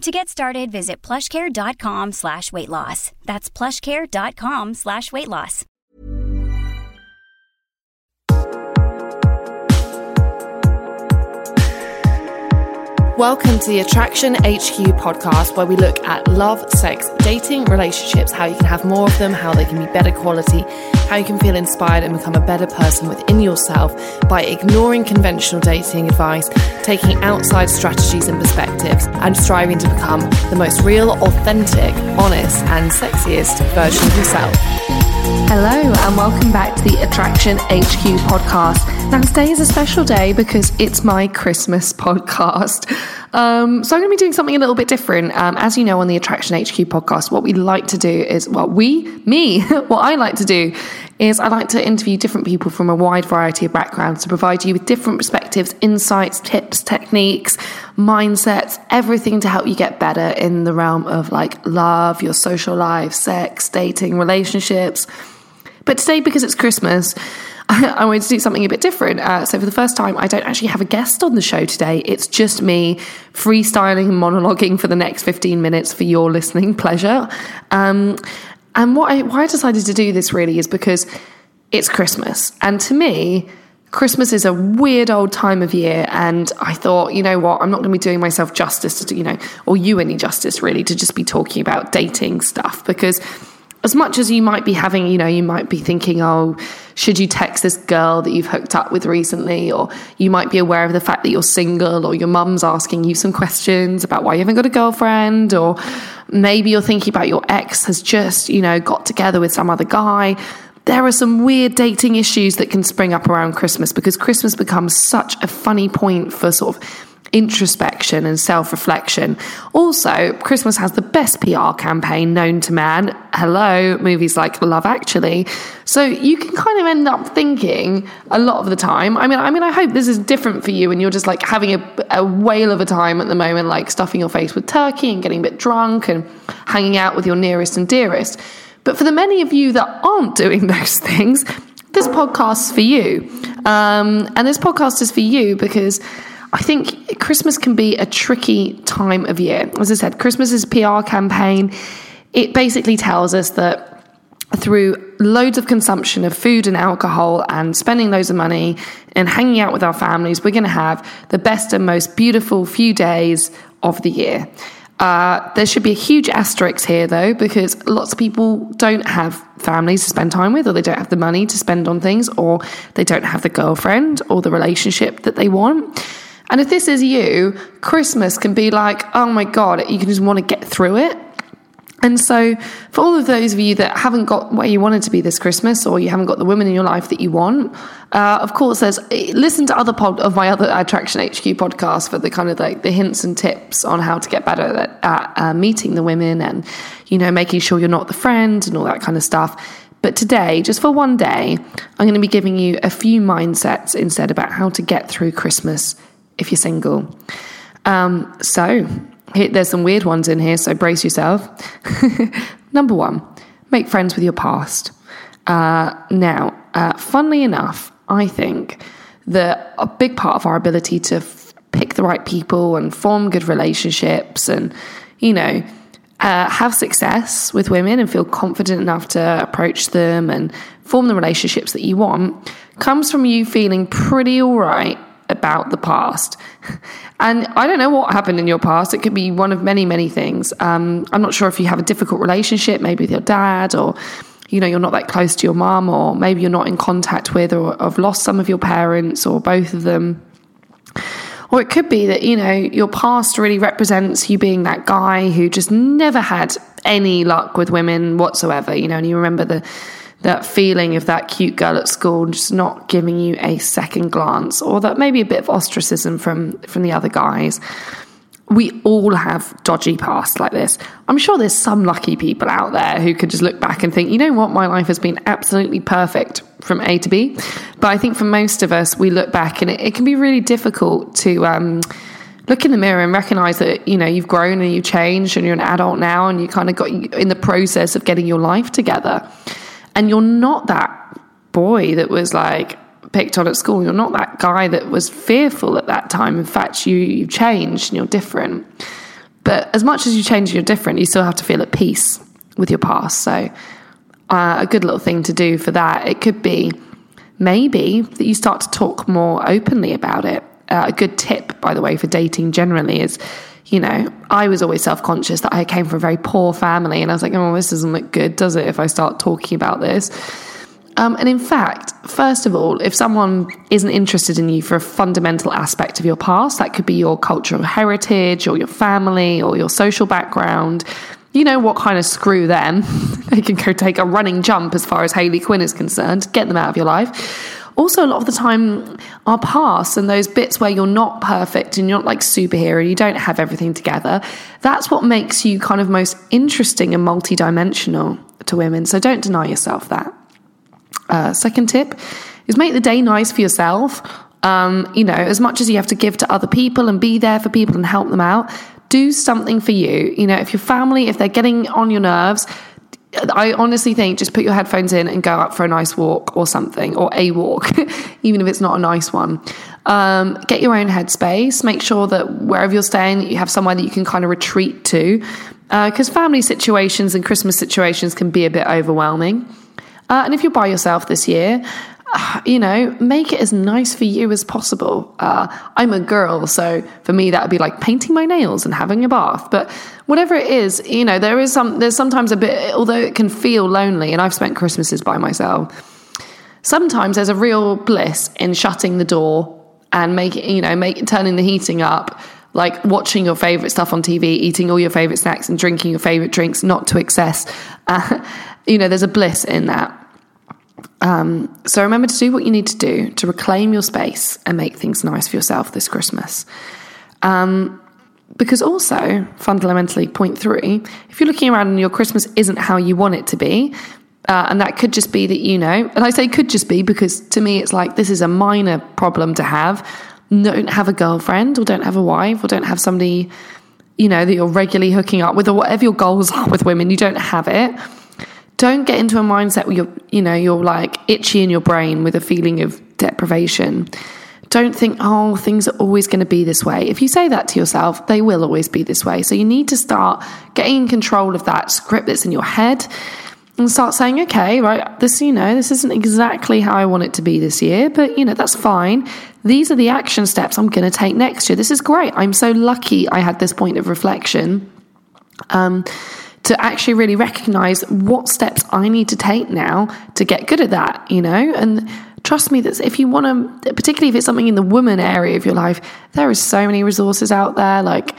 To get started, visit plushcare.com slash weight loss. That's plushcare.com slash weight loss. Welcome to the Attraction HQ podcast, where we look at love, sex, dating, relationships, how you can have more of them, how they can be better quality, how you can feel inspired and become a better person within yourself by ignoring conventional dating advice, taking outside strategies and perspectives, and striving to become the most real, authentic, honest, and sexiest version of yourself. Hello, and welcome back to the Attraction HQ podcast. Now, today is a special day because it's my Christmas podcast. Um, so, I'm going to be doing something a little bit different. Um, as you know, on the Attraction HQ podcast, what we like to do is, well, we, me, what I like to do is I like to interview different people from a wide variety of backgrounds to provide you with different perspectives, insights, tips, techniques, mindsets, everything to help you get better in the realm of like love, your social life, sex, dating, relationships. But today, because it's Christmas, I wanted to do something a bit different. Uh, so, for the first time, I don't actually have a guest on the show today. It's just me freestyling and monologuing for the next 15 minutes for your listening pleasure. Um, and what I, why I decided to do this really is because it's Christmas. And to me, Christmas is a weird old time of year. And I thought, you know what, I'm not going to be doing myself justice to, you know, or you any justice really to just be talking about dating stuff because as much as you might be having, you know, you might be thinking, oh, should you text this girl that you've hooked up with recently? Or you might be aware of the fact that you're single, or your mum's asking you some questions about why you haven't got a girlfriend, or maybe you're thinking about your ex has just, you know, got together with some other guy. There are some weird dating issues that can spring up around Christmas because Christmas becomes such a funny point for sort of introspection and self reflection. Also, Christmas has the best PR campaign known to man. Hello, movies like Love Actually. So you can kind of end up thinking a lot of the time. I mean, I mean, I hope this is different for you and you're just like having a, a whale of a time at the moment, like stuffing your face with turkey and getting a bit drunk and hanging out with your nearest and dearest. But for the many of you that aren't doing those things, this podcast's for you. Um, and this podcast is for you because I think Christmas can be a tricky time of year. As I said, Christmas is a PR campaign. It basically tells us that through loads of consumption of food and alcohol and spending loads of money and hanging out with our families, we're going to have the best and most beautiful few days of the year. Uh, there should be a huge asterisk here, though, because lots of people don't have families to spend time with, or they don't have the money to spend on things, or they don't have the girlfriend or the relationship that they want. And if this is you, Christmas can be like, oh my God, you can just want to get through it. And so, for all of those of you that haven't got where you wanted to be this Christmas, or you haven't got the women in your life that you want, uh, of course, there's listen to other pod of my other Attraction HQ podcasts for the kind of like the hints and tips on how to get better at, at uh, meeting the women and you know making sure you're not the friend and all that kind of stuff. But today, just for one day, I'm going to be giving you a few mindsets instead about how to get through Christmas if you're single. Um, so here, there's some weird ones in here, so brace yourself. Number one, make friends with your past. Uh, now, uh, funnily enough, I think that a big part of our ability to f- pick the right people and form good relationships and, you know, uh, have success with women and feel confident enough to approach them and form the relationships that you want comes from you feeling pretty all right about the past. And I don't know what happened in your past. It could be one of many, many things. Um, I'm not sure if you have a difficult relationship, maybe with your dad, or you know, you're not that close to your mum, or maybe you're not in contact with, or have lost some of your parents, or both of them. Or it could be that, you know, your past really represents you being that guy who just never had any luck with women whatsoever, you know, and you remember the that feeling of that cute girl at school just not giving you a second glance, or that maybe a bit of ostracism from from the other guys we all have dodgy past like this. I'm sure there's some lucky people out there who could just look back and think, you know what, my life has been absolutely perfect from A to B. But I think for most of us, we look back and it, it can be really difficult to um, look in the mirror and recognize that, you know, you've grown and you've changed and you're an adult now and you kind of got in the process of getting your life together. And you're not that boy that was like, picked on at school. You're not that guy that was fearful at that time. In fact, you you changed and you're different. But as much as you change and you're different, you still have to feel at peace with your past. So uh, a good little thing to do for that it could be maybe that you start to talk more openly about it. Uh, a good tip, by the way, for dating generally is you know, I was always self conscious that I came from a very poor family. And I was like, oh, this doesn't look good, does it, if I start talking about this? Um, and in fact, first of all, if someone isn't interested in you for a fundamental aspect of your past, that could be your cultural heritage or your family or your social background, you know what kind of screw them. they can go take a running jump as far as Hayley Quinn is concerned, get them out of your life. Also, a lot of the time, our past and those bits where you're not perfect and you're not like superhero, you don't have everything together, that's what makes you kind of most interesting and multidimensional to women. So don't deny yourself that. Uh, second tip is make the day nice for yourself. Um, you know, as much as you have to give to other people and be there for people and help them out, do something for you. You know, if your family, if they're getting on your nerves, I honestly think just put your headphones in and go out for a nice walk or something, or a walk, even if it's not a nice one. Um, get your own headspace. Make sure that wherever you're staying, you have somewhere that you can kind of retreat to, because uh, family situations and Christmas situations can be a bit overwhelming. Uh, and if you're by yourself this year, you know, make it as nice for you as possible. Uh, I'm a girl, so for me that would be like painting my nails and having a bath. But whatever it is, you know, there is some. There's sometimes a bit, although it can feel lonely, and I've spent Christmases by myself. Sometimes there's a real bliss in shutting the door and making, you know, make turning the heating up like watching your favorite stuff on TV, eating all your favorite snacks, and drinking your favorite drinks, not to excess. Uh, you know, there's a bliss in that. Um, so remember to do what you need to do to reclaim your space and make things nice for yourself this Christmas. Um, because also, fundamentally, point three, if you're looking around and your Christmas isn't how you want it to be, uh, and that could just be that, you know, and I say could just be because to me it's like this is a minor problem to have. Don't have a girlfriend or don't have a wife or don't have somebody, you know, that you're regularly hooking up with or whatever your goals are with women. You don't have it don't get into a mindset where you're, you know, you're like itchy in your brain with a feeling of deprivation. Don't think, oh, things are always going to be this way. If you say that to yourself, they will always be this way. So you need to start getting in control of that script that's in your head and start saying, okay, right, this, you know, this isn't exactly how I want it to be this year, but, you know, that's fine. These are the action steps I'm going to take next year. This is great. I'm so lucky I had this point of reflection. Um, to actually really recognize what steps I need to take now to get good at that, you know? And trust me that if you want to, particularly if it's something in the woman area of your life, there is so many resources out there. Like,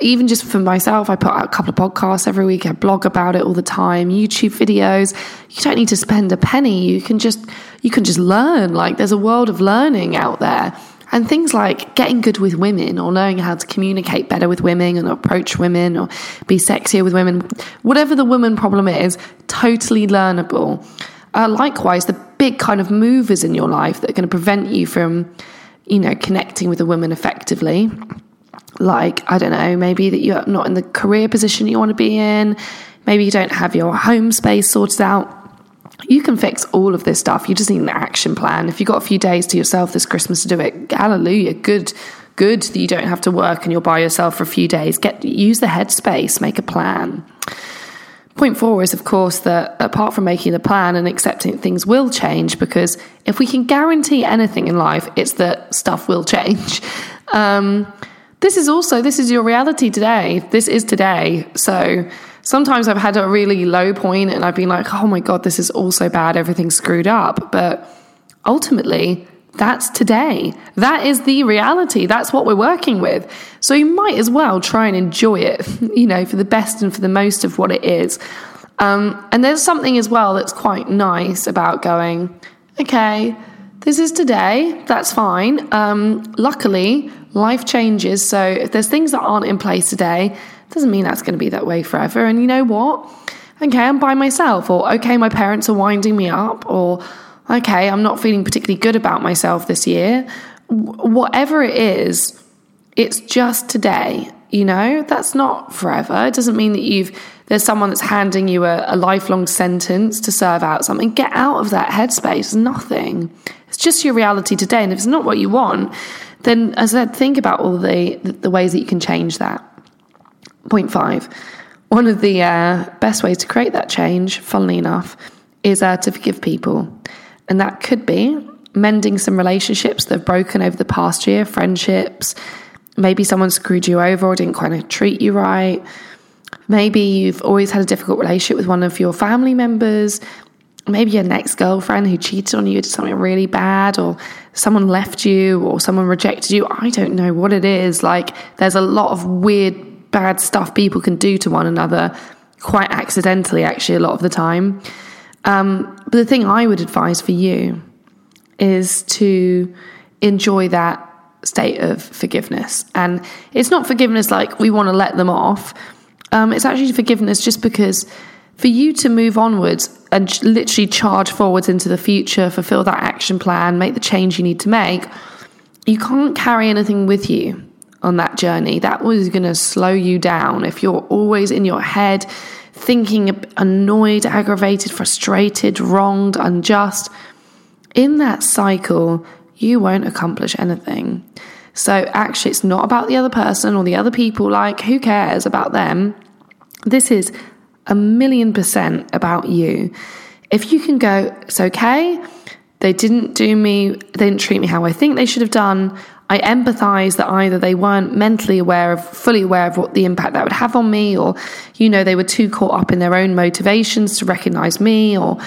even just for myself, I put out a couple of podcasts every week. I blog about it all the time, YouTube videos. You don't need to spend a penny. You can just, you can just learn. Like, there's a world of learning out there. And things like getting good with women or knowing how to communicate better with women and approach women or be sexier with women, whatever the woman problem is, totally learnable. Uh, likewise, the big kind of movers in your life that are going to prevent you from, you know, connecting with a woman effectively. Like, I don't know, maybe that you're not in the career position you want to be in. Maybe you don't have your home space sorted out you can fix all of this stuff. You just need an action plan. If you've got a few days to yourself this Christmas to do it, hallelujah, good, good that you don't have to work and you're by yourself for a few days. Get use the headspace, make a plan. Point four is, of course, that apart from making the plan and accepting that things will change, because if we can guarantee anything in life, it's that stuff will change. Um, this is also this is your reality today. This is today. So sometimes I've had a really low point and I've been like, oh my God, this is all so bad. Everything's screwed up. But ultimately, that's today. That is the reality. That's what we're working with. So you might as well try and enjoy it, you know, for the best and for the most of what it is. Um, and there's something as well that's quite nice about going, okay, this is today. That's fine. Um, luckily, life changes. So if there's things that aren't in place today, doesn't mean that's going to be that way forever. And you know what? Okay, I'm by myself, or okay, my parents are winding me up, or okay, I'm not feeling particularly good about myself this year. W- whatever it is, it's just today. You know, that's not forever. It doesn't mean that you've there's someone that's handing you a, a lifelong sentence to serve out something. Get out of that headspace. Nothing. Just your reality today. And if it's not what you want, then as I said, think about all the the ways that you can change that. Point five. One of the uh, best ways to create that change, funnily enough, is uh, to forgive people. And that could be mending some relationships that have broken over the past year, friendships. Maybe someone screwed you over or didn't quite treat you right. Maybe you've always had a difficult relationship with one of your family members. Maybe your next girlfriend who cheated on you, did something really bad, or someone left you, or someone rejected you. I don't know what it is. Like, there's a lot of weird bad stuff people can do to one another quite accidentally, actually, a lot of the time. Um, but the thing I would advise for you is to enjoy that state of forgiveness. And it's not forgiveness like we want to let them off, um, it's actually forgiveness just because for you to move onwards and literally charge forwards into the future, fulfill that action plan, make the change you need to make, you can't carry anything with you on that journey. That was going to slow you down. If you're always in your head thinking annoyed, aggravated, frustrated, wronged, unjust, in that cycle, you won't accomplish anything. So actually, it's not about the other person or the other people. Like, who cares about them? This is a million percent about you. If you can go, it's okay. They didn't do me, they didn't treat me how I think they should have done. I empathize that either they weren't mentally aware of, fully aware of what the impact that would have on me, or, you know, they were too caught up in their own motivations to recognize me, or,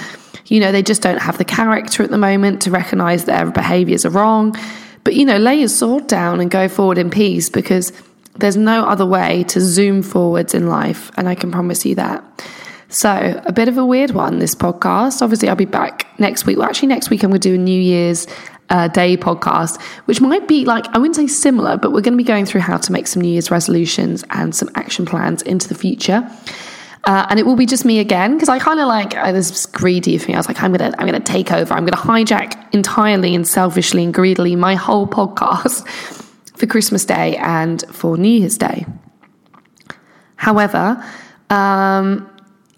you know, they just don't have the character at the moment to recognize their behaviors are wrong. But, you know, lay your sword down and go forward in peace because there's no other way to zoom forwards in life. And I can promise you that. So, a bit of a weird one, this podcast. Obviously, I'll be back next week. Well, actually, next week I'm going to do a New Year's uh, Day podcast, which might be like, I wouldn't say similar, but we're going to be going through how to make some New Year's resolutions and some action plans into the future. Uh, and it will be just me again because I kind of like uh, this greedy of me. I was like, I'm gonna, I'm gonna take over. I'm gonna hijack entirely and selfishly and greedily my whole podcast for Christmas Day and for New Year's Day. However, um,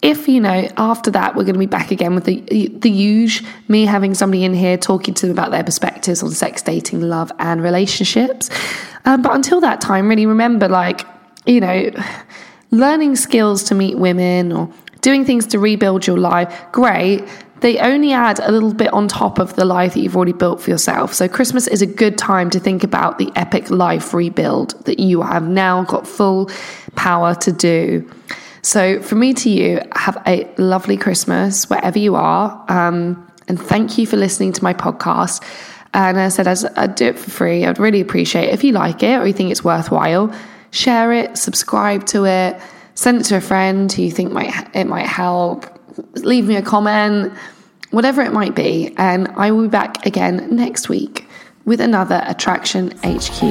if you know after that we're going to be back again with the the huge me having somebody in here talking to them about their perspectives on sex dating love and relationships um, but until that time really remember like you know learning skills to meet women or doing things to rebuild your life, great. They only add a little bit on top of the life that you've already built for yourself. So, Christmas is a good time to think about the epic life rebuild that you have now got full power to do. So, from me to you, have a lovely Christmas wherever you are. Um, and thank you for listening to my podcast. And I said, as I do it for free, I'd really appreciate it if you like it or you think it's worthwhile share it, subscribe to it, send it to a friend who you think might it might help, leave me a comment, whatever it might be, and I will be back again next week with another Attraction HQ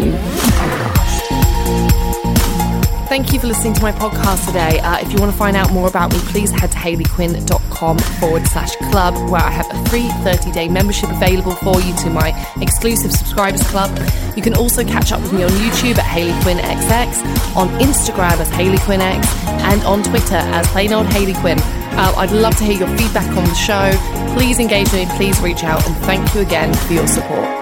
Thank you for listening to my podcast today. Uh, if you want to find out more about me, please head to hayleyquinn.com forward slash club, where I have a free 30 day membership available for you to my exclusive subscribers club. You can also catch up with me on YouTube at Hayley Quinn on Instagram as Hayley Quinn X, and on Twitter as plain old Hayley Quinn. Uh, I'd love to hear your feedback on the show. Please engage me, please reach out, and thank you again for your support.